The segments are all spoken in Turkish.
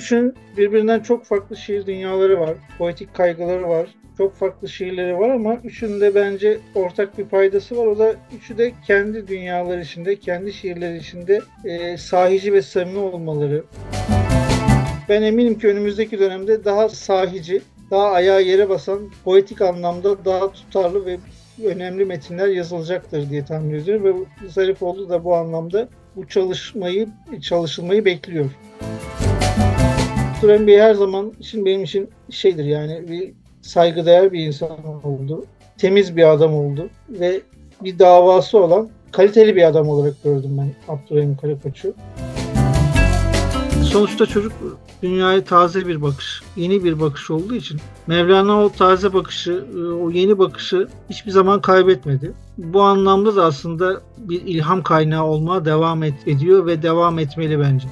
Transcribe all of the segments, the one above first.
üçün birbirinden çok farklı şiir dünyaları var. Poetik kaygıları var. Çok farklı şiirleri var ama üçünde bence ortak bir paydası var. O da üçü de kendi dünyaları içinde, kendi şiirleri içinde e, sahici ve samimi olmaları. Ben eminim ki önümüzdeki dönemde daha sahici, daha ayağa yere basan, poetik anlamda daha tutarlı ve önemli metinler yazılacaktır diye tahmin ediyorum ve Zarifoğlu da bu anlamda bu çalışmayı çalışılmayı bekliyor. Turan Bey her zaman için benim için şeydir yani bir saygıdeğer bir insan oldu. Temiz bir adam oldu ve bir davası olan kaliteli bir adam olarak gördüm ben Abdurrahim Karakoç'u. Sonuçta çocuk dünyaya taze bir bakış, yeni bir bakış olduğu için Mevlana o taze bakışı, o yeni bakışı hiçbir zaman kaybetmedi. Bu anlamda da aslında bir ilham kaynağı olmaya devam ediyor ve devam etmeli bence.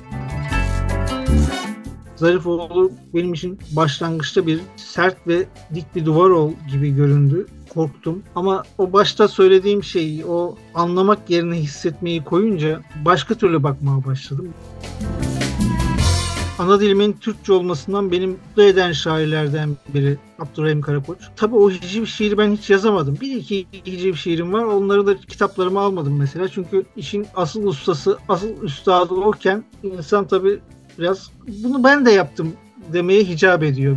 Zarifoğlu benim için başlangıçta bir sert ve dik bir duvar ol gibi göründü. Korktum ama o başta söylediğim şeyi o anlamak yerine hissetmeyi koyunca başka türlü bakmaya başladım. Ana dilimin Türkçe olmasından benim mutlu eden şairlerden biri Abdurrahim Karakoç. Tabi o hiciv şiiri ben hiç yazamadım. Bir iki hiciv şiirim var. Onları da kitaplarıma almadım mesela. Çünkü işin asıl ustası, asıl üstadı oken insan tabi biraz bunu ben de yaptım demeye hicap ediyor.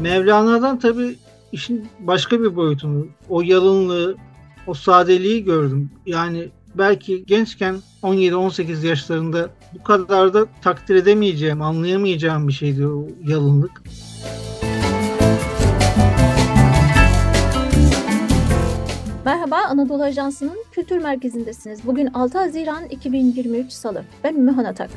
Mevlana'dan tabii işin başka bir boyutunu, o yalınlığı, o sadeliği gördüm. Yani belki gençken 17-18 yaşlarında bu kadar da takdir edemeyeceğim, anlayamayacağım bir şeydi o yalınlık. Merhaba Anadolu Ajansı'nın Kültür Merkezi'ndesiniz. Bugün 6 Haziran 2023 Salı. Ben Ümmü Hanatak.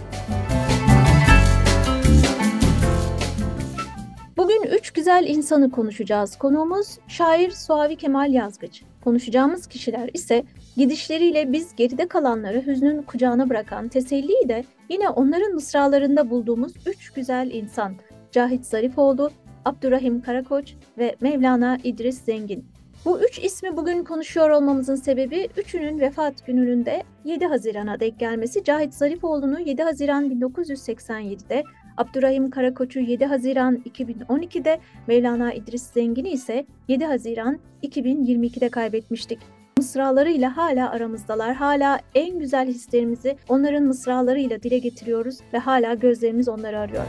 Bugün üç güzel insanı konuşacağız. Konuğumuz şair Suavi Kemal Yazgıç. Konuşacağımız kişiler ise gidişleriyle biz geride kalanları hüznün kucağına bırakan teselliyi de yine onların mısralarında bulduğumuz üç güzel insan. Cahit Zarifoğlu, Abdurrahim Karakoç ve Mevlana İdris Zengin. Bu üç ismi bugün konuşuyor olmamızın sebebi üçünün vefat gününün de 7 Haziran'a denk gelmesi. Cahit Zarifoğlu'nu 7 Haziran 1987'de, Abdurrahim Karakoç'u 7 Haziran 2012'de, Mevlana İdris Zengin'i ise 7 Haziran 2022'de kaybetmiştik. Mısralarıyla hala aramızdalar. Hala en güzel hislerimizi onların mısralarıyla dile getiriyoruz ve hala gözlerimiz onları arıyor.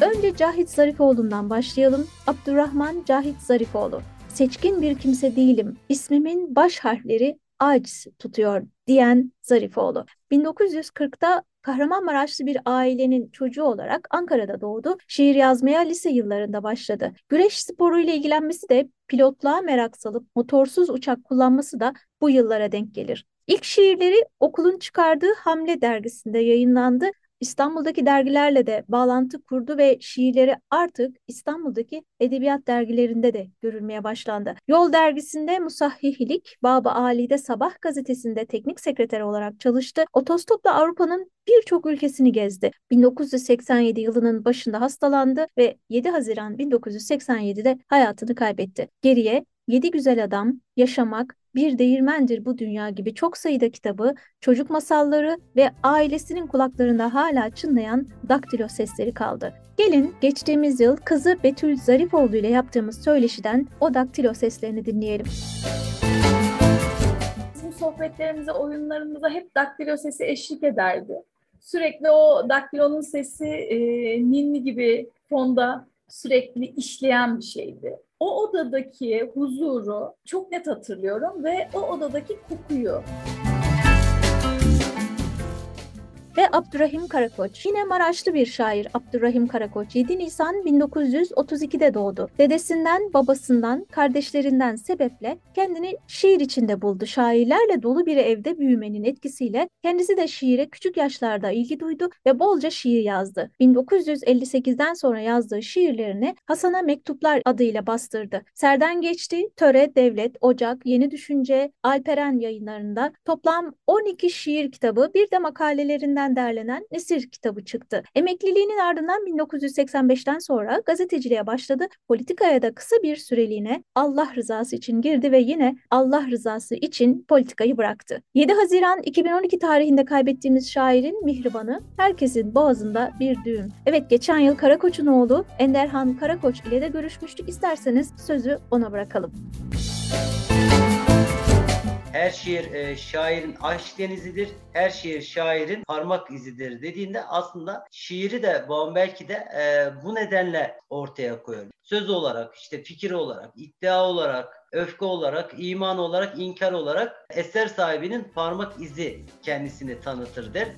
Önce Cahit Zarifoğlu'ndan başlayalım. Abdurrahman Cahit Zarifoğlu. Seçkin bir kimse değilim. İsmimin baş harfleri aciz tutuyor diyen Zarifoğlu. 1940'ta Kahramanmaraşlı bir ailenin çocuğu olarak Ankara'da doğdu. Şiir yazmaya lise yıllarında başladı. Güreş sporuyla ilgilenmesi de pilotluğa merak salıp motorsuz uçak kullanması da bu yıllara denk gelir. İlk şiirleri okulun çıkardığı Hamle dergisinde yayınlandı İstanbul'daki dergilerle de bağlantı kurdu ve şiirleri artık İstanbul'daki edebiyat dergilerinde de görülmeye başlandı. Yol dergisinde musahhihilik, Baba Ali'de Sabah gazetesinde teknik sekreter olarak çalıştı. Otostopla Avrupa'nın birçok ülkesini gezdi. 1987 yılının başında hastalandı ve 7 Haziran 1987'de hayatını kaybetti. Geriye Yedi Güzel Adam, Yaşamak, Bir Değirmendir Bu Dünya gibi çok sayıda kitabı, çocuk masalları ve ailesinin kulaklarında hala çınlayan daktilo sesleri kaldı. Gelin geçtiğimiz yıl kızı Betül Zarifoğlu ile yaptığımız söyleşiden o daktilo seslerini dinleyelim. Bizim sohbetlerimize, oyunlarımıza hep daktilo sesi eşlik ederdi. Sürekli o daktilonun sesi e, ninni gibi fonda sürekli işleyen bir şeydi o odadaki huzuru çok net hatırlıyorum ve o odadaki kokuyu ve Abdurrahim Karakoç. Yine Maraşlı bir şair Abdurrahim Karakoç 7 Nisan 1932'de doğdu. Dedesinden, babasından, kardeşlerinden sebeple kendini şiir içinde buldu. Şairlerle dolu bir evde büyümenin etkisiyle kendisi de şiire küçük yaşlarda ilgi duydu ve bolca şiir yazdı. 1958'den sonra yazdığı şiirlerini Hasan'a Mektuplar adıyla bastırdı. Serden geçti, Töre, Devlet, Ocak, Yeni Düşünce, Alperen yayınlarında toplam 12 şiir kitabı bir de makalelerinden yeniden derlenen Nesir kitabı çıktı. Emekliliğinin ardından 1985'ten sonra gazeteciliğe başladı. Politikaya da kısa bir süreliğine Allah rızası için girdi ve yine Allah rızası için politikayı bıraktı. 7 Haziran 2012 tarihinde kaybettiğimiz şairin Mihriban'ı herkesin boğazında bir düğüm. Evet geçen yıl Karakoç'un oğlu Enderhan Karakoç ile de görüşmüştük. İsterseniz sözü ona bırakalım. Her şiir e, şairin aşk denizidir, her şiir şairin parmak izidir dediğinde aslında şiiri de babam belki de e, bu nedenle ortaya koyuyor. Söz olarak, işte fikir olarak, iddia olarak, öfke olarak, iman olarak, inkar olarak eser sahibinin parmak izi kendisini tanıtır der.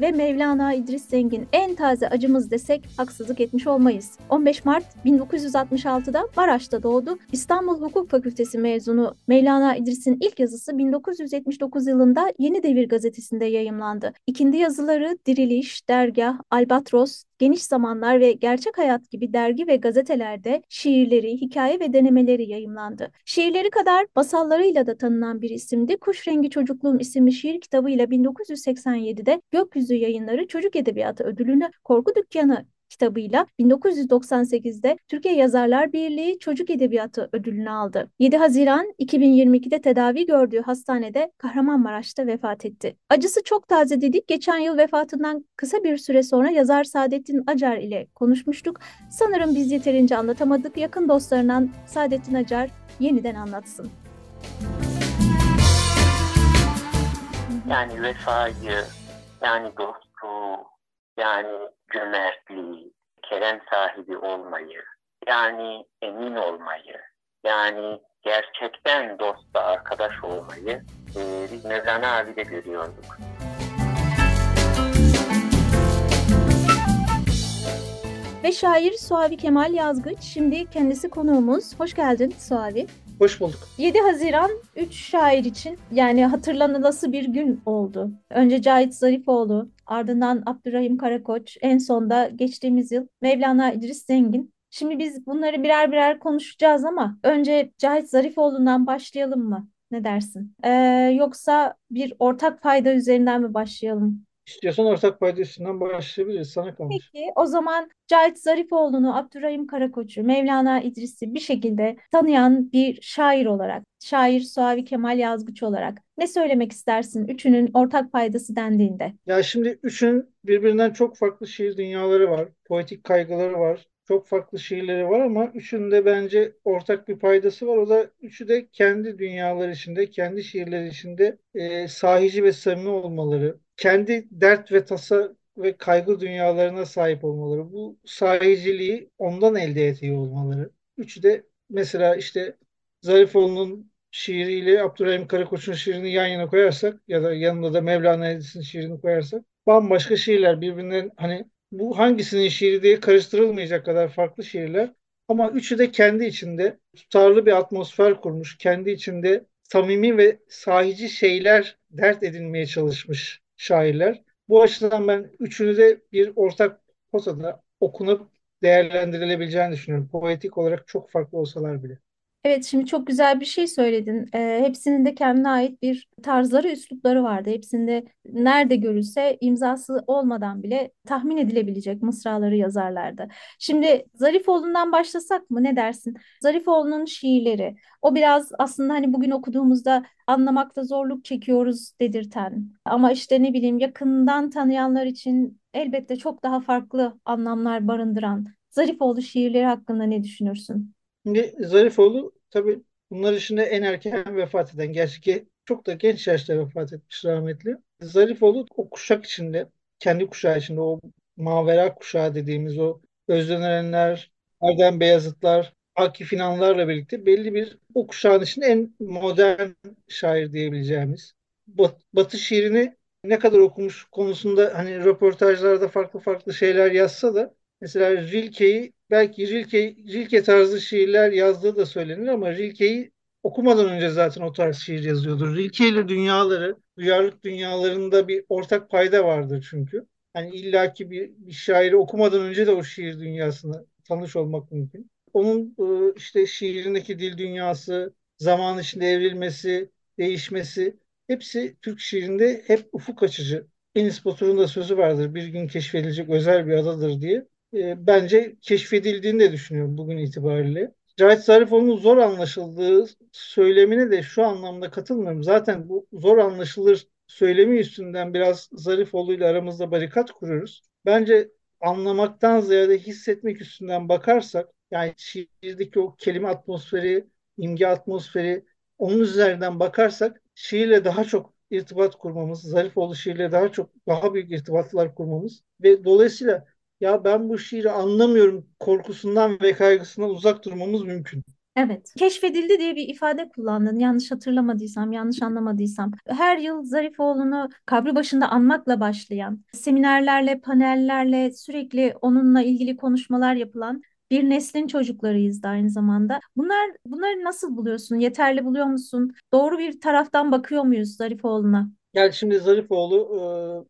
Ve Mevlana İdris Zengin en taze acımız desek haksızlık etmiş olmayız. 15 Mart 1966'da Maraş'ta doğdu. İstanbul Hukuk Fakültesi mezunu Mevlana İdris'in ilk yazısı 1979 yılında Yeni Devir gazetesinde yayımlandı. İkindi yazıları Diriliş, Dergah, Albatros, Geniş Zamanlar ve Gerçek Hayat gibi dergi ve gazetelerde şiirleri, hikaye ve denemeleri yayımlandı. Şiirleri kadar masallarıyla da tanınan bir isimdi. Kuş Rengi Çocukluğum isimli şiir kitabıyla 1987'de Gökyüzü Yayınları Çocuk Edebiyatı Ödülünü, Korku Dükkanı kitabıyla 1998'de Türkiye Yazarlar Birliği Çocuk Edebiyatı ödülünü aldı. 7 Haziran 2022'de tedavi gördüğü hastanede Kahramanmaraş'ta vefat etti. Acısı çok taze dedik. Geçen yıl vefatından kısa bir süre sonra yazar Saadettin Acar ile konuşmuştuk. Sanırım biz yeterince anlatamadık. Yakın dostlarından Saadettin Acar yeniden anlatsın. Yani vefayı, yani dostluğu, yani cömertliği, kerem sahibi olmayı, yani emin olmayı, yani gerçekten dostla arkadaş olmayı e, biz Mevlana abi de görüyorduk. Ve şair Suavi Kemal Yazgıç. Şimdi kendisi konuğumuz. Hoş geldin Suavi. Hoş bulduk. 7 Haziran 3 şair için yani hatırlanılası bir gün oldu. Önce Cahit Zarifoğlu, ardından Abdurrahim Karakoç, en sonda geçtiğimiz yıl Mevlana İdris Zengin. Şimdi biz bunları birer birer konuşacağız ama önce Cahit Zarifoğlu'ndan başlayalım mı? Ne dersin? Ee, yoksa bir ortak fayda üzerinden mi başlayalım? İstiyorsan ortak payda üstünden başlayabiliriz. Sana kalmış. Peki o zaman Cahit Zarifoğlu'nu, Abdurrahim Karakoç'u, Mevlana İdris'i bir şekilde tanıyan bir şair olarak, şair Suavi Kemal Yazgıç olarak ne söylemek istersin üçünün ortak paydası dendiğinde? Ya şimdi üçün birbirinden çok farklı şiir dünyaları var. Poetik kaygıları var. Çok farklı şiirleri var ama üçünde bence ortak bir paydası var. O da üçü de kendi dünyaları içinde, kendi şiirleri içinde e, sahici ve samimi olmaları, kendi dert ve tasa ve kaygı dünyalarına sahip olmaları, bu sahiciliği ondan elde ediyor olmaları. Üçü de mesela işte Zarifoğlu'nun şiiriyle Abdurrahim Karakoç'un şiirini yan yana koyarsak ya da yanında da Mevlana Edis'in şiirini koyarsak bambaşka şiirler birbirinden hani bu hangisinin şiiri diye karıştırılmayacak kadar farklı şiirler. Ama üçü de kendi içinde tutarlı bir atmosfer kurmuş, kendi içinde samimi ve sahici şeyler dert edinmeye çalışmış şairler. Bu açıdan ben üçünü de bir ortak potada okunup değerlendirilebileceğini düşünüyorum. Poetik olarak çok farklı olsalar bile. Evet, şimdi çok güzel bir şey söyledin. Ee, hepsinin de kendine ait bir tarzları, üslupları vardı. Hepsinde nerede görülse imzası olmadan bile tahmin edilebilecek mısraları yazarlardı. Şimdi Zarifoğlu'ndan başlasak mı? Ne dersin? Zarifoğlu'nun şiirleri. O biraz aslında hani bugün okuduğumuzda anlamakta zorluk çekiyoruz dedirten. Ama işte ne bileyim yakından tanıyanlar için elbette çok daha farklı anlamlar barındıran Zarifoğlu şiirleri hakkında ne düşünürsün? Şimdi Zarifoğlu tabii bunlar içinde en erken vefat eden, gerçi çok da genç yaşta vefat etmiş rahmetli. Zarifoğlu o kuşak içinde, kendi kuşağı içinde o Mavera kuşağı dediğimiz o Özden Erenler, Erdem Beyazıtlar, Akif İnanlarla birlikte belli bir o kuşağın içinde en modern şair diyebileceğimiz. Batı şiirini ne kadar okumuş konusunda hani röportajlarda farklı farklı şeyler yazsa da mesela Rilke'yi belki Rilke, Rilke tarzı şiirler yazdığı da söylenir ama Rilke'yi okumadan önce zaten o tarz şiir yazıyordur. Rilke ile dünyaları, duyarlılık dünyalarında bir ortak payda vardır çünkü. Hani illaki bir, bir şairi okumadan önce de o şiir dünyasına tanış olmak mümkün. Onun e, işte şiirindeki dil dünyası, zaman içinde evrilmesi, değişmesi hepsi Türk şiirinde hep ufuk açıcı. Enis Batur'un da sözü vardır. Bir gün keşfedilecek özel bir adadır diye. E, bence keşfedildiğini de düşünüyorum bugün itibariyle. Cahit Zarifoğlu'nun zor anlaşıldığı söylemine de şu anlamda katılmıyorum. Zaten bu zor anlaşılır söylemi üstünden biraz Zarifoğlu ile aramızda barikat kuruyoruz. Bence anlamaktan ziyade hissetmek üstünden bakarsak yani şiirdeki o kelime atmosferi, imge atmosferi onun üzerinden bakarsak şiirle daha çok irtibat kurmamız, Zarifoğlu şiirle daha çok daha büyük irtibatlar kurmamız ve dolayısıyla ya ben bu şiiri anlamıyorum korkusundan ve kaygısından uzak durmamız mümkün. Evet, keşfedildi diye bir ifade kullandın. Yanlış hatırlamadıysam, yanlış anlamadıysam. Her yıl Zarifoğlu'nu kabri başında anmakla başlayan, seminerlerle, panellerle sürekli onunla ilgili konuşmalar yapılan bir neslin çocuklarıyız da aynı zamanda. Bunlar bunları nasıl buluyorsun? Yeterli buluyor musun? Doğru bir taraftan bakıyor muyuz Zarifoğlu'na? Yani şimdi Zarifoğlu e,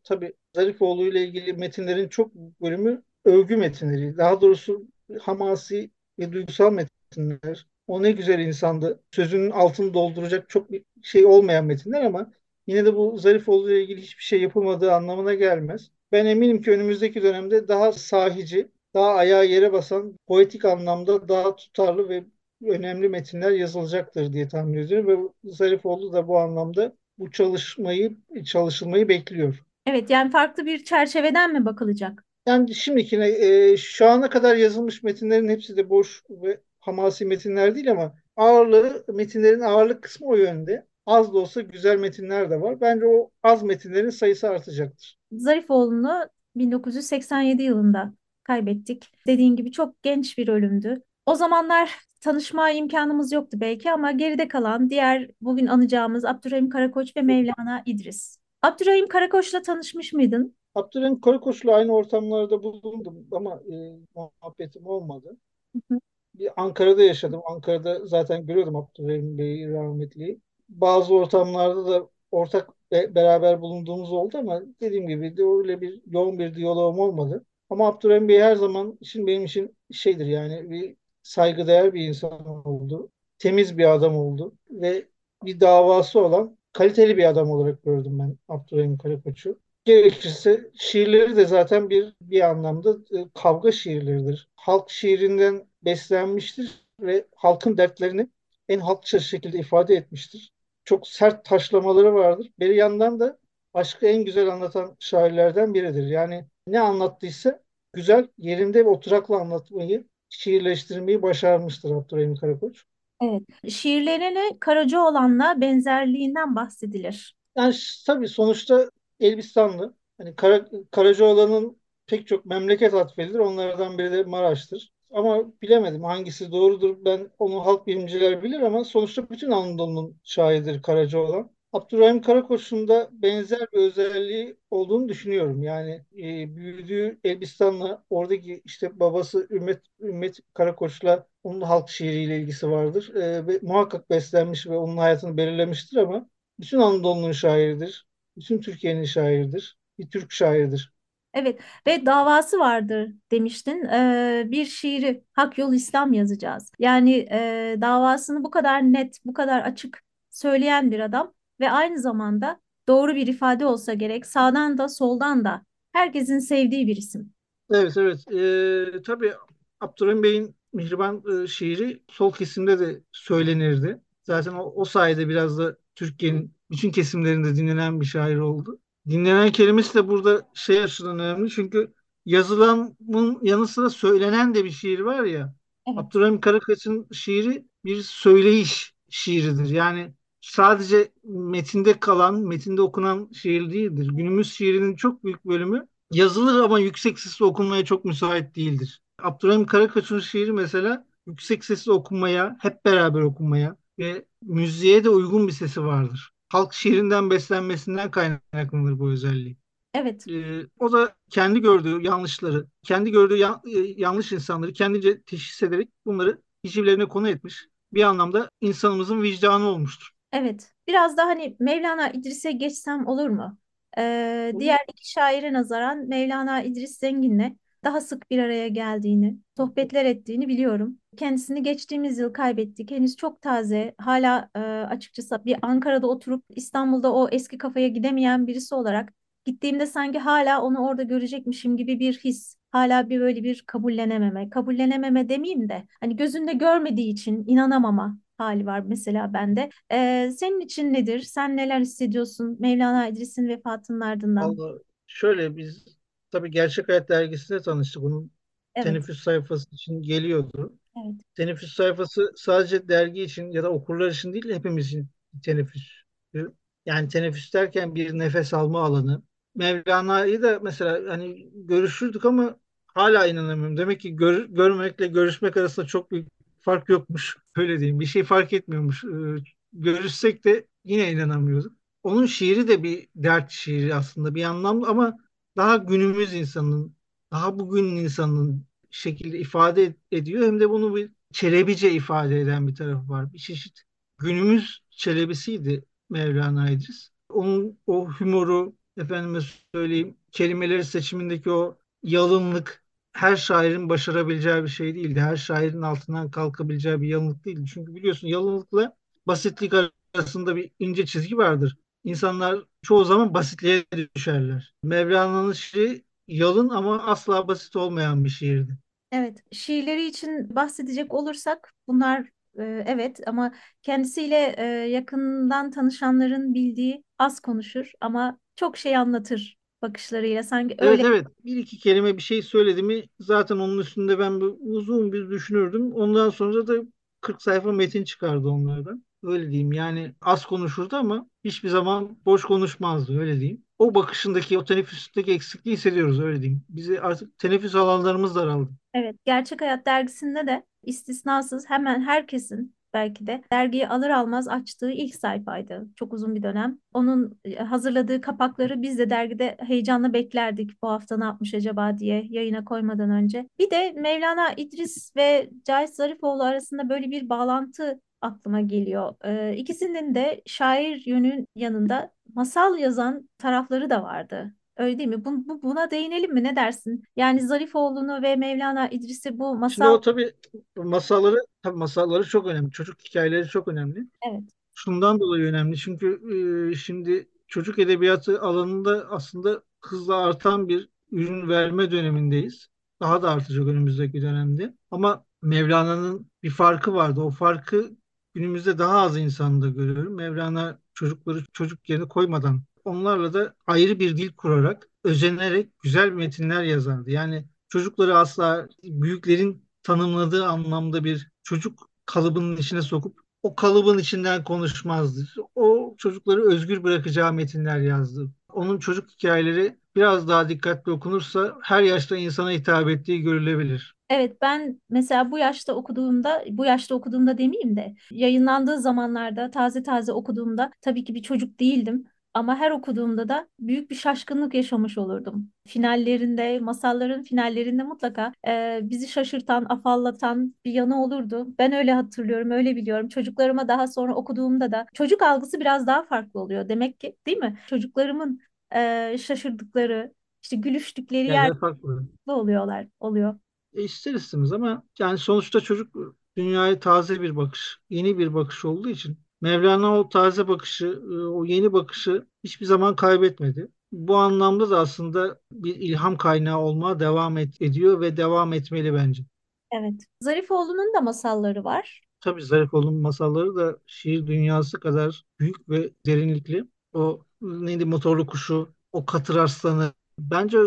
tabii Zarifoğlu ile ilgili metinlerin çok bölümü övgü metinleri. Daha doğrusu hamasi ve duygusal metinler. O ne güzel insandı. Sözünün altını dolduracak çok bir şey olmayan metinler ama yine de bu Zarifoğlu ile ilgili hiçbir şey yapılmadığı anlamına gelmez. Ben eminim ki önümüzdeki dönemde daha sahici, daha ayağa yere basan, poetik anlamda daha tutarlı ve önemli metinler yazılacaktır diye tahmin ediyorum ve Zarifoğlu da bu anlamda bu çalışmayı çalışılmayı bekliyor. Evet, yani farklı bir çerçeveden mi bakılacak? Yani şimdikine e, şu ana kadar yazılmış metinlerin hepsi de boş ve hamasi metinler değil ama ağırlığı metinlerin ağırlık kısmı o yönde. Az da olsa güzel metinler de var. Bence o az metinlerin sayısı artacaktır. Zarifoğlu'nu 1987 yılında kaybettik. Dediğin gibi çok genç bir ölümdü. O zamanlar tanışma imkanımız yoktu belki ama geride kalan diğer bugün anacağımız Abdurrahim Karakoç ve Mevlana İdris. Abdurrahim Karakoç'la tanışmış mıydın? Abdurrahim Karakoç'la aynı ortamlarda bulundum ama e, muhabbetim olmadı. Hı hı. Bir Ankara'da yaşadım. Ankara'da zaten görüyordum Abdurrahim Bey'i rahmetliyi. Bazı ortamlarda da ortak be- beraber bulunduğumuz oldu ama dediğim gibi de öyle bir yoğun bir diyaloğum olmadı. Ama Abdurrahim Bey her zaman için benim için şeydir yani bir saygıdeğer bir insan oldu. Temiz bir adam oldu ve bir davası olan kaliteli bir adam olarak gördüm ben Abdurrahim Karakoç'u. Gerekirse şiirleri de zaten bir bir anlamda e, kavga şiirleridir. Halk şiirinden beslenmiştir ve halkın dertlerini en halkça şekilde ifade etmiştir. Çok sert taşlamaları vardır. Bir yandan da aşkı en güzel anlatan şairlerden biridir. Yani ne anlattıysa güzel, yerinde ve oturaklı anlatmayı, şiirleştirmeyi başarmıştır Abdurrahim Karakoç. Evet. Şiirlerine Karacaoğlan'la benzerliğinden bahsedilir. Yani tabii sonuçta Elbistanlı. Hani Kara, Karacaoğlan'ın pek çok memleket atfedilir. Onlardan biri de Maraş'tır. Ama bilemedim hangisi doğrudur. Ben onu halk bilimciler bilir ama sonuçta bütün Anadolu'nun şairidir Karacaoğlan. Abdurrahim Karakoç'un da benzer bir özelliği olduğunu düşünüyorum. Yani e, büyüdüğü Elbistan'la oradaki işte babası Ümmet Ümmet Karakoç'la onun halk şiiriyle ilgisi vardır. E, ve muhakkak beslenmiş ve onun hayatını belirlemiştir ama bütün Anadolu'nun şairidir. Bütün Türkiye'nin şairidir. Bir Türk şairidir. Evet ve davası vardır demiştin. Ee, bir şiiri Hak Yol İslam yazacağız. Yani e, davasını bu kadar net, bu kadar açık söyleyen bir adam ve aynı zamanda doğru bir ifade olsa gerek sağdan da soldan da herkesin sevdiği bir isim. Evet evet. Ee, tabii Abdurrahim Bey'in Mihriban e, şiiri sol kesimde de söylenirdi. Zaten o, o sayede biraz da Türkiye'nin bütün kesimlerinde dinlenen bir şair oldu. Dinlenen kelimesi de burada şey açıdan önemli. Çünkü yazılanın yanı sıra söylenen de bir şiir var ya. Evet. Abdurrahim Karakaç'ın şiiri bir söyleyiş şiiridir. Yani sadece metinde kalan, metinde okunan şiir değildir. Günümüz şiirinin çok büyük bölümü yazılır ama yüksek sesle okunmaya çok müsait değildir. Abdurrahim Karakaç'ın şiiri mesela yüksek sesle okunmaya, hep beraber okunmaya ve müziğe de uygun bir sesi vardır. Halk şiirinden beslenmesinden kaynaklanır bu özelliği. Evet. Ee, o da kendi gördüğü yanlışları, kendi gördüğü yan- e, yanlış insanları kendince teşhis ederek bunları hicivlerine konu etmiş. Bir anlamda insanımızın vicdanı olmuştur. Evet, biraz da hani Mevlana İdris'e geçsem olur mu? Ee, diğer iki şaire nazaran Mevlana İdris Zengin'le daha sık bir araya geldiğini, sohbetler ettiğini biliyorum. Kendisini geçtiğimiz yıl kaybettik. Henüz çok taze. Hala e, açıkçası bir Ankara'da oturup İstanbul'da o eski kafaya gidemeyen birisi olarak gittiğimde sanki hala onu orada görecekmişim gibi bir his. Hala bir böyle bir kabullenememe. Kabullenememe demeyeyim de hani gözünde görmediği için inanamama hali var mesela bende. Ee, senin için nedir? Sen neler hissediyorsun Mevlana İdris'in vefatının ardından? Vallahi şöyle biz tabii Gerçek Hayat dergisinde tanıştık. Onun Evet, teneffüs sayfası için geliyordu. evet, Teneffüs sayfası sadece dergi için ya da okurlar için değil hepimiz için teneffüs. Yani teneffüs derken bir nefes alma alanı. Mevlana'yı da mesela hani görüşürdük ama hala inanamıyorum. Demek ki gör- görmekle görüşmek arasında çok büyük fark yokmuş. Öyle diyeyim. Bir şey fark etmiyormuş. Ee, görüşsek de yine inanamıyorduk. Onun şiiri de bir dert şiiri aslında bir anlamda ama daha günümüz insanının, daha bugünün insanının şekilde ifade ed- ediyor. Hem de bunu bir çelebice ifade eden bir tarafı var. Bir çeşit günümüz çelebisiydi Mevlana İdris. Onun o humoru, efendime söyleyeyim, kelimeleri seçimindeki o yalınlık her şairin başarabileceği bir şey değildi. Her şairin altından kalkabileceği bir yalınlık değildi. Çünkü biliyorsun yalınlıkla basitlik arasında bir ince çizgi vardır. İnsanlar çoğu zaman basitliğe düşerler. Mevlana'nın şiiri yalın ama asla basit olmayan bir şiirdi. evet. Şiirleri için bahsedecek olursak bunlar e, evet ama kendisiyle e, yakından tanışanların bildiği az konuşur ama çok şey anlatır bakışlarıyla. Sanki Evet öyle evet bir iki kelime bir şey söyledi mi zaten onun üstünde ben bir uzun bir düşünürdüm. Ondan sonra da 40 sayfa metin çıkardı onlardan. Öyle diyeyim yani az konuşurdu ama hiçbir zaman boş konuşmazdı öyle diyeyim. O bakışındaki o teneffüsteki eksikliği hissediyoruz öyle diyeyim. Bizi artık teneffüs alanlarımız daraldı. Evet, Gerçek Hayat dergisinde de istisnasız hemen herkesin belki de dergiyi alır almaz açtığı ilk sayfaydı. Çok uzun bir dönem. Onun e, hazırladığı kapakları biz de dergide heyecanla beklerdik bu hafta ne yapmış acaba diye yayına koymadan önce. Bir de Mevlana İdris ve Cahit Zarifoğlu arasında böyle bir bağlantı aklıma geliyor. Ee, ikisinin de şair yönün yanında masal yazan tarafları da vardı. Öyle değil mi? Bu, bu- buna değinelim mi? Ne dersin? Yani Zarifoğlu'nu ve Mevlana İdris'i bu Şimdi masal... o tabii masalları tabii masalları çok önemli. Çocuk hikayeleri çok önemli. Evet, Şundan dolayı önemli çünkü e, şimdi çocuk edebiyatı alanında aslında hızla artan bir ürün verme dönemindeyiz. Daha da artacak önümüzdeki dönemde. Ama Mevlana'nın bir farkı vardı. O farkı günümüzde daha az insanda görüyorum. Mevlana çocukları çocuk yerine koymadan onlarla da ayrı bir dil kurarak, özenerek güzel metinler yazardı. Yani çocukları asla büyüklerin tanımladığı anlamda bir çocuk kalıbının içine sokup o kalıbın içinden konuşmazdı. O çocukları özgür bırakacağı metinler yazdı. Onun çocuk hikayeleri biraz daha dikkatli okunursa her yaşta insana hitap ettiği görülebilir. evet ben mesela bu yaşta okuduğumda, bu yaşta okuduğumda demeyeyim de yayınlandığı zamanlarda taze taze okuduğumda tabii ki bir çocuk değildim. Ama her okuduğumda da büyük bir şaşkınlık yaşamış olurdum. Finallerinde, masalların finallerinde mutlaka e, bizi şaşırtan, afallatan bir yanı olurdu. Ben öyle hatırlıyorum, öyle biliyorum. Çocuklarıma daha sonra okuduğumda da çocuk algısı biraz daha farklı oluyor. Demek ki, değil mi? Çocuklarımın e, şaşırdıkları, işte gülüştükleri yerde Yerler farklı. oluyorlar, oluyor. E ister istemez ama yani sonuçta çocuk dünyaya taze bir bakış, yeni bir bakış olduğu için Mevlana o taze bakışı, e, o yeni bakışı hiçbir zaman kaybetmedi. Bu anlamda da aslında bir ilham kaynağı olmaya devam et, ediyor ve devam etmeli bence. Evet. Zarifoğlu'nun da masalları var. Tabii Zarifoğlu'nun masalları da şiir dünyası kadar büyük ve derinlikli. O neydi motorlu kuşu, o Katır Arslanı. Bence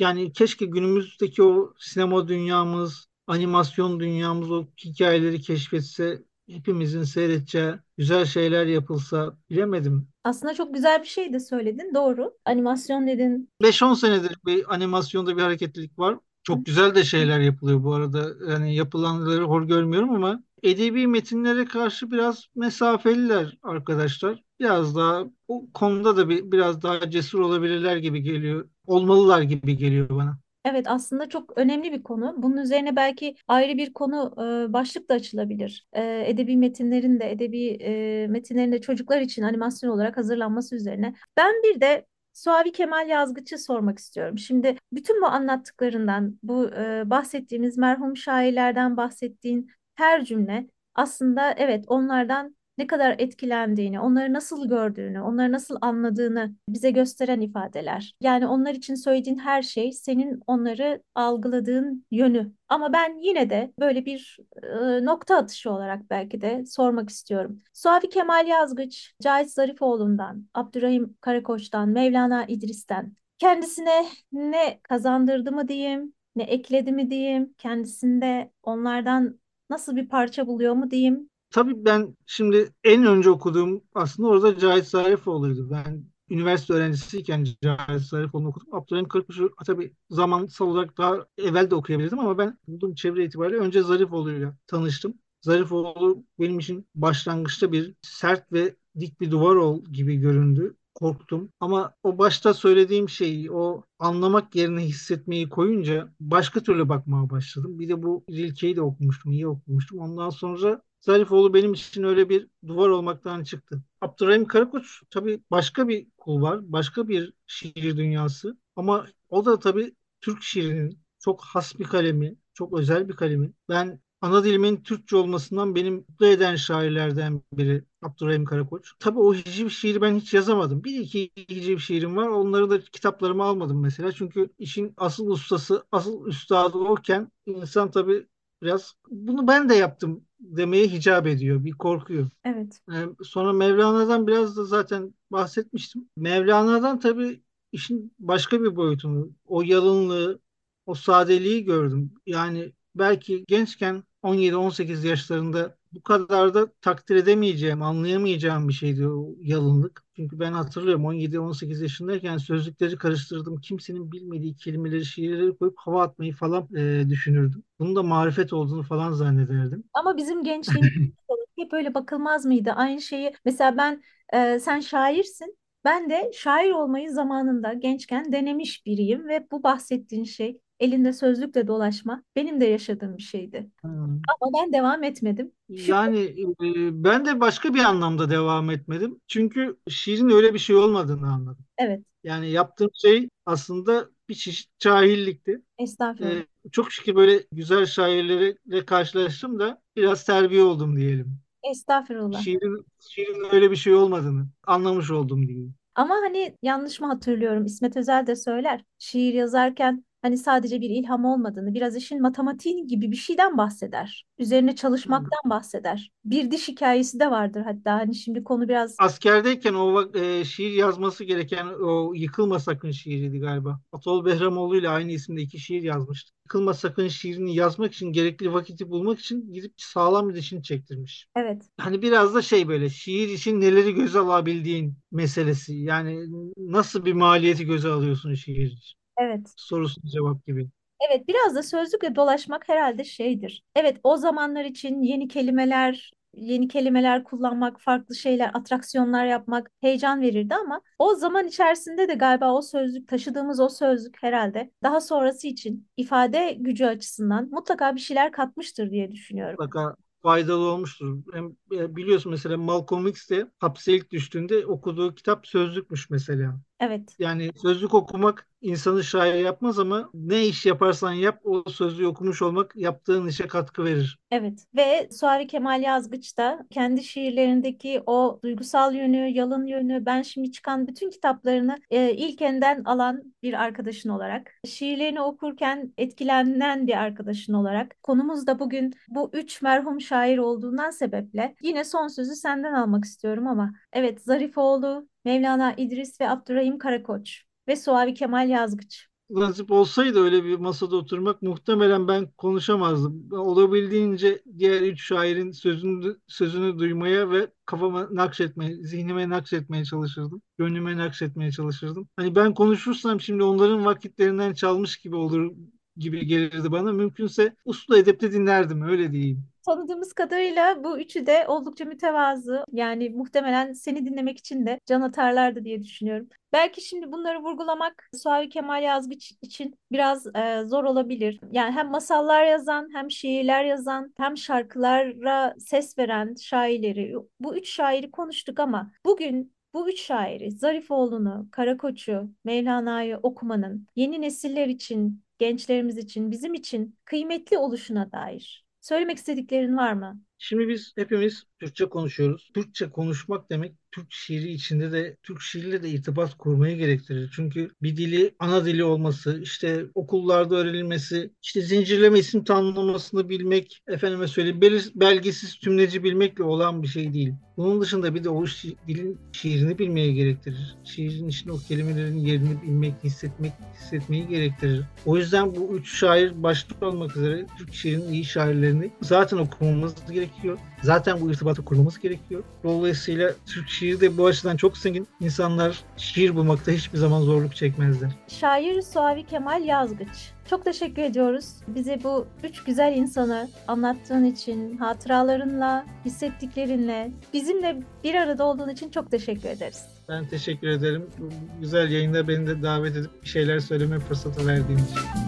yani keşke günümüzdeki o sinema dünyamız, animasyon dünyamız o hikayeleri keşfetse, hepimizin seyredeceği güzel şeyler yapılsa bilemedim. Aslında çok güzel bir şey de söyledin, doğru. Animasyon dedin. 5-10 senedir bir animasyonda bir hareketlilik var. Çok güzel de şeyler yapılıyor bu arada. Yani yapılanları hor görmüyorum ama edebi metinlere karşı biraz mesafeliler arkadaşlar. Biraz daha o konuda da bir, biraz daha cesur olabilirler gibi geliyor. Olmalılar gibi geliyor bana. Evet aslında çok önemli bir konu. Bunun üzerine belki ayrı bir konu e, başlık da açılabilir. E, edebi metinlerin de edebi e, metinlerin de çocuklar için animasyon olarak hazırlanması üzerine. Ben bir de Suavi Kemal Yazgıç'ı sormak istiyorum. Şimdi bütün bu anlattıklarından, bu e, bahsettiğimiz merhum şairlerden bahsettiğin her cümle aslında evet onlardan ne kadar etkilendiğini, onları nasıl gördüğünü, onları nasıl anladığını bize gösteren ifadeler. Yani onlar için söylediğin her şey senin onları algıladığın yönü. Ama ben yine de böyle bir e, nokta atışı olarak belki de sormak istiyorum. Suavi Kemal Yazgıç, Cahit Zarifoğlu'ndan, Abdurrahim Karakoç'tan, Mevlana İdris'ten kendisine ne kazandırdı mı diyeyim, ne ekledi mi diyeyim, kendisinde onlardan nasıl bir parça buluyor mu diyeyim. Tabii ben şimdi en önce okuduğum aslında orada Cahit Zarifoğlu'ydu. Ben üniversite öğrencisiyken Cahit Zarifoğlu'nu okudum. Abdurrahim Kırkmış'ı tabii zamansal olarak daha evvel de okuyabilirdim ama ben bulduğum çevre itibariyle önce Zarifoğlu'yla tanıştım. Zarifoğlu benim için başlangıçta bir sert ve dik bir duvar ol gibi göründü. Korktum ama o başta söylediğim şeyi o anlamak yerine hissetmeyi koyunca başka türlü bakmaya başladım. Bir de bu Rilke'yi de okumuştum, iyi okumuştum. Ondan sonra Zarifoğlu benim için öyle bir duvar olmaktan çıktı. Abdurrahim Karakoç tabii başka bir kul var, başka bir şiir dünyası. Ama o da tabii Türk şiirinin çok has bir kalemi, çok özel bir kalemi. Ben ana dilimin Türkçe olmasından beni mutlu eden şairlerden biri Abdurrahim Karakoç. Tabii o hiciv şiiri ben hiç yazamadım. Bir iki hiciv şiirim var. Onları da kitaplarıma almadım mesela. Çünkü işin asıl ustası, asıl üstadı oken insan tabii biraz bunu ben de yaptım demeye hicap ediyor. Bir korkuyor. Evet. Ee, sonra Mevlana'dan biraz da zaten bahsetmiştim. Mevlana'dan tabii işin başka bir boyutunu, o yalınlığı, o sadeliği gördüm. Yani belki gençken 17-18 yaşlarında bu kadar da takdir edemeyeceğim, anlayamayacağım bir şeydi o yalınlık. Çünkü ben hatırlıyorum 17-18 yaşındayken sözlükleri karıştırdım. Kimsenin bilmediği kelimeleri, şiirleri koyup hava atmayı falan e, düşünürdüm. Bunun da marifet olduğunu falan zannederdim. Ama bizim gençliğimizde hep öyle bakılmaz mıydı? Aynı şeyi mesela ben e, sen şairsin. Ben de şair olmayı zamanında gençken denemiş biriyim ve bu bahsettiğin şey elinde sözlükle dolaşma benim de yaşadığım bir şeydi. Hmm. Ama ben devam etmedim. Yani e, ben de başka bir anlamda devam etmedim. Çünkü şiirin öyle bir şey olmadığını anladım. evet, Yani yaptığım şey aslında bir çeşit cahillikti. estağfurullah. Ee, çok şükür böyle güzel şairlerle karşılaştım da biraz terbiye oldum diyelim. Estağfurullah. Şiirin, şiirin öyle bir şey olmadığını anlamış oldum diyeyim. Ama hani yanlış mı hatırlıyorum? İsmet Özel de söyler. Şiir yazarken hani sadece bir ilham olmadığını, biraz işin matematiği gibi bir şeyden bahseder. Üzerine çalışmaktan bahseder. Bir diş hikayesi de vardır hatta. Hani şimdi konu biraz Askerdeyken o e, şiir yazması gereken o Yıkılma Sakın şiiriydi galiba. Atol Behramoğlu ile aynı isimde iki şiir yazmıştı. Yıkılma Sakın şiirini yazmak için gerekli vakiti bulmak için gidip sağlam bir dişini çektirmiş. evet, Hani biraz da şey böyle şiir için neleri göze alabildiğin meselesi. Yani nasıl bir maliyeti göze alıyorsun şiir için? Evet. Sorusuna cevap gibi. Evet, biraz da sözlükle dolaşmak herhalde şeydir. Evet, o zamanlar için yeni kelimeler, yeni kelimeler kullanmak, farklı şeyler, atraksiyonlar yapmak heyecan verirdi ama o zaman içerisinde de galiba o sözlük, taşıdığımız o sözlük herhalde daha sonrası için ifade gücü açısından mutlaka bir şeyler katmıştır diye düşünüyorum. Mutlaka faydalı olmuştur. Hem e, biliyorsun mesela Malcolm X de hapse ilk düştüğünde okuduğu kitap sözlükmüş mesela. Evet, Yani sözlük okumak insanı şair yapmaz ama ne iş yaparsan yap o sözlüğü okumuş olmak yaptığın işe katkı verir. evet. Ve Suavi Kemal Yazgıç da kendi şiirlerindeki o duygusal yönü, yalın yönü, ben şimdi çıkan bütün kitaplarını e, ilk elden alan bir arkadaşın olarak, şiirlerini okurken etkilenen bir arkadaşın olarak, konumuz da bugün bu üç merhum şair olduğundan sebeple yine son sözü senden almak istiyorum ama evet Zarifoğlu, Mevlana İdris ve Abdurrahim Karakoç ve Suavi Kemal Yazgıç. Nasip olsaydı öyle bir masada oturmak muhtemelen ben konuşamazdım. Olabildiğince diğer üç şairin sözünü, sözünü duymaya ve kafama nakşetmeye, zihnime nakşetmeye çalışırdım. Gönlüme nakşetmeye çalışırdım. Hani ben konuşursam şimdi onların vakitlerinden çalmış gibi olur gibi gelirdi bana. Mümkünse uslu edepte dinlerdim öyle diyeyim. Tanıdığımız kadarıyla bu üçü de oldukça mütevazı. Yani muhtemelen seni dinlemek için de can atarlardı diye düşünüyorum. Belki şimdi bunları vurgulamak Suavi Kemal Yazgıç için biraz e, zor olabilir. Yani hem masallar yazan, hem şiirler yazan, hem şarkılara ses veren şairleri, bu üç şairi konuştuk ama bugün bu üç şairi Zarifoğlu'nu, Karakoç'u, Mevlana'yı okumanın yeni nesiller için, gençlerimiz için, bizim için kıymetli oluşuna dair söylemek istediklerin var mı? Şimdi biz hepimiz Türkçe konuşuyoruz. Türkçe konuşmak demek Türk şiiri içinde de Türk şiiriyle de irtibat kurmayı gerektirir. Çünkü bir dili ana dili olması, işte okullarda öğrenilmesi, işte zincirleme isim tanımlamasını bilmek, efendime söyleyeyim belir- belgesiz tümleci bilmekle olan bir şey değil. Bunun dışında bir de o şi- dilin şiirini bilmeyi gerektirir. Şiirin içinde o kelimelerin yerini bilmek, hissetmek, hissetmeyi gerektirir. O yüzden bu üç şair başta olmak üzere Türk şiirinin iyi şairlerini zaten okumamız gerekiyor. Zaten bu irtibatı kurmamız gerekiyor. Dolayısıyla Türk şiiri de bu açıdan çok zengin. İnsanlar şiir bulmakta hiçbir zaman zorluk çekmezler. Şair Suavi Kemal Yazgıç. Çok teşekkür ediyoruz. Bize bu üç güzel insanı anlattığın için, hatıralarınla, hissettiklerinle, bizimle bir arada olduğun için çok teşekkür ederiz. Ben teşekkür ederim. Bu güzel yayında beni de davet edip bir şeyler söyleme fırsatı verdiğin için.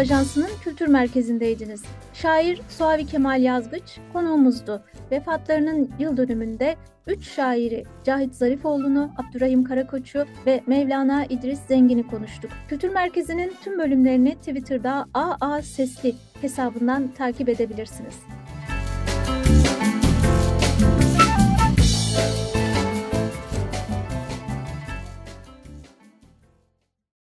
Ajansı'nın kültür merkezindeydiniz. Şair Suavi Kemal Yazgıç konuğumuzdu. Vefatlarının yıl dönümünde üç şairi Cahit Zarifoğlu'nu, Abdurrahim Karakoç'u ve Mevlana İdris Zengin'i konuştuk. Kültür Merkezi'nin tüm bölümlerini Twitter'da AA Sesli hesabından takip edebilirsiniz.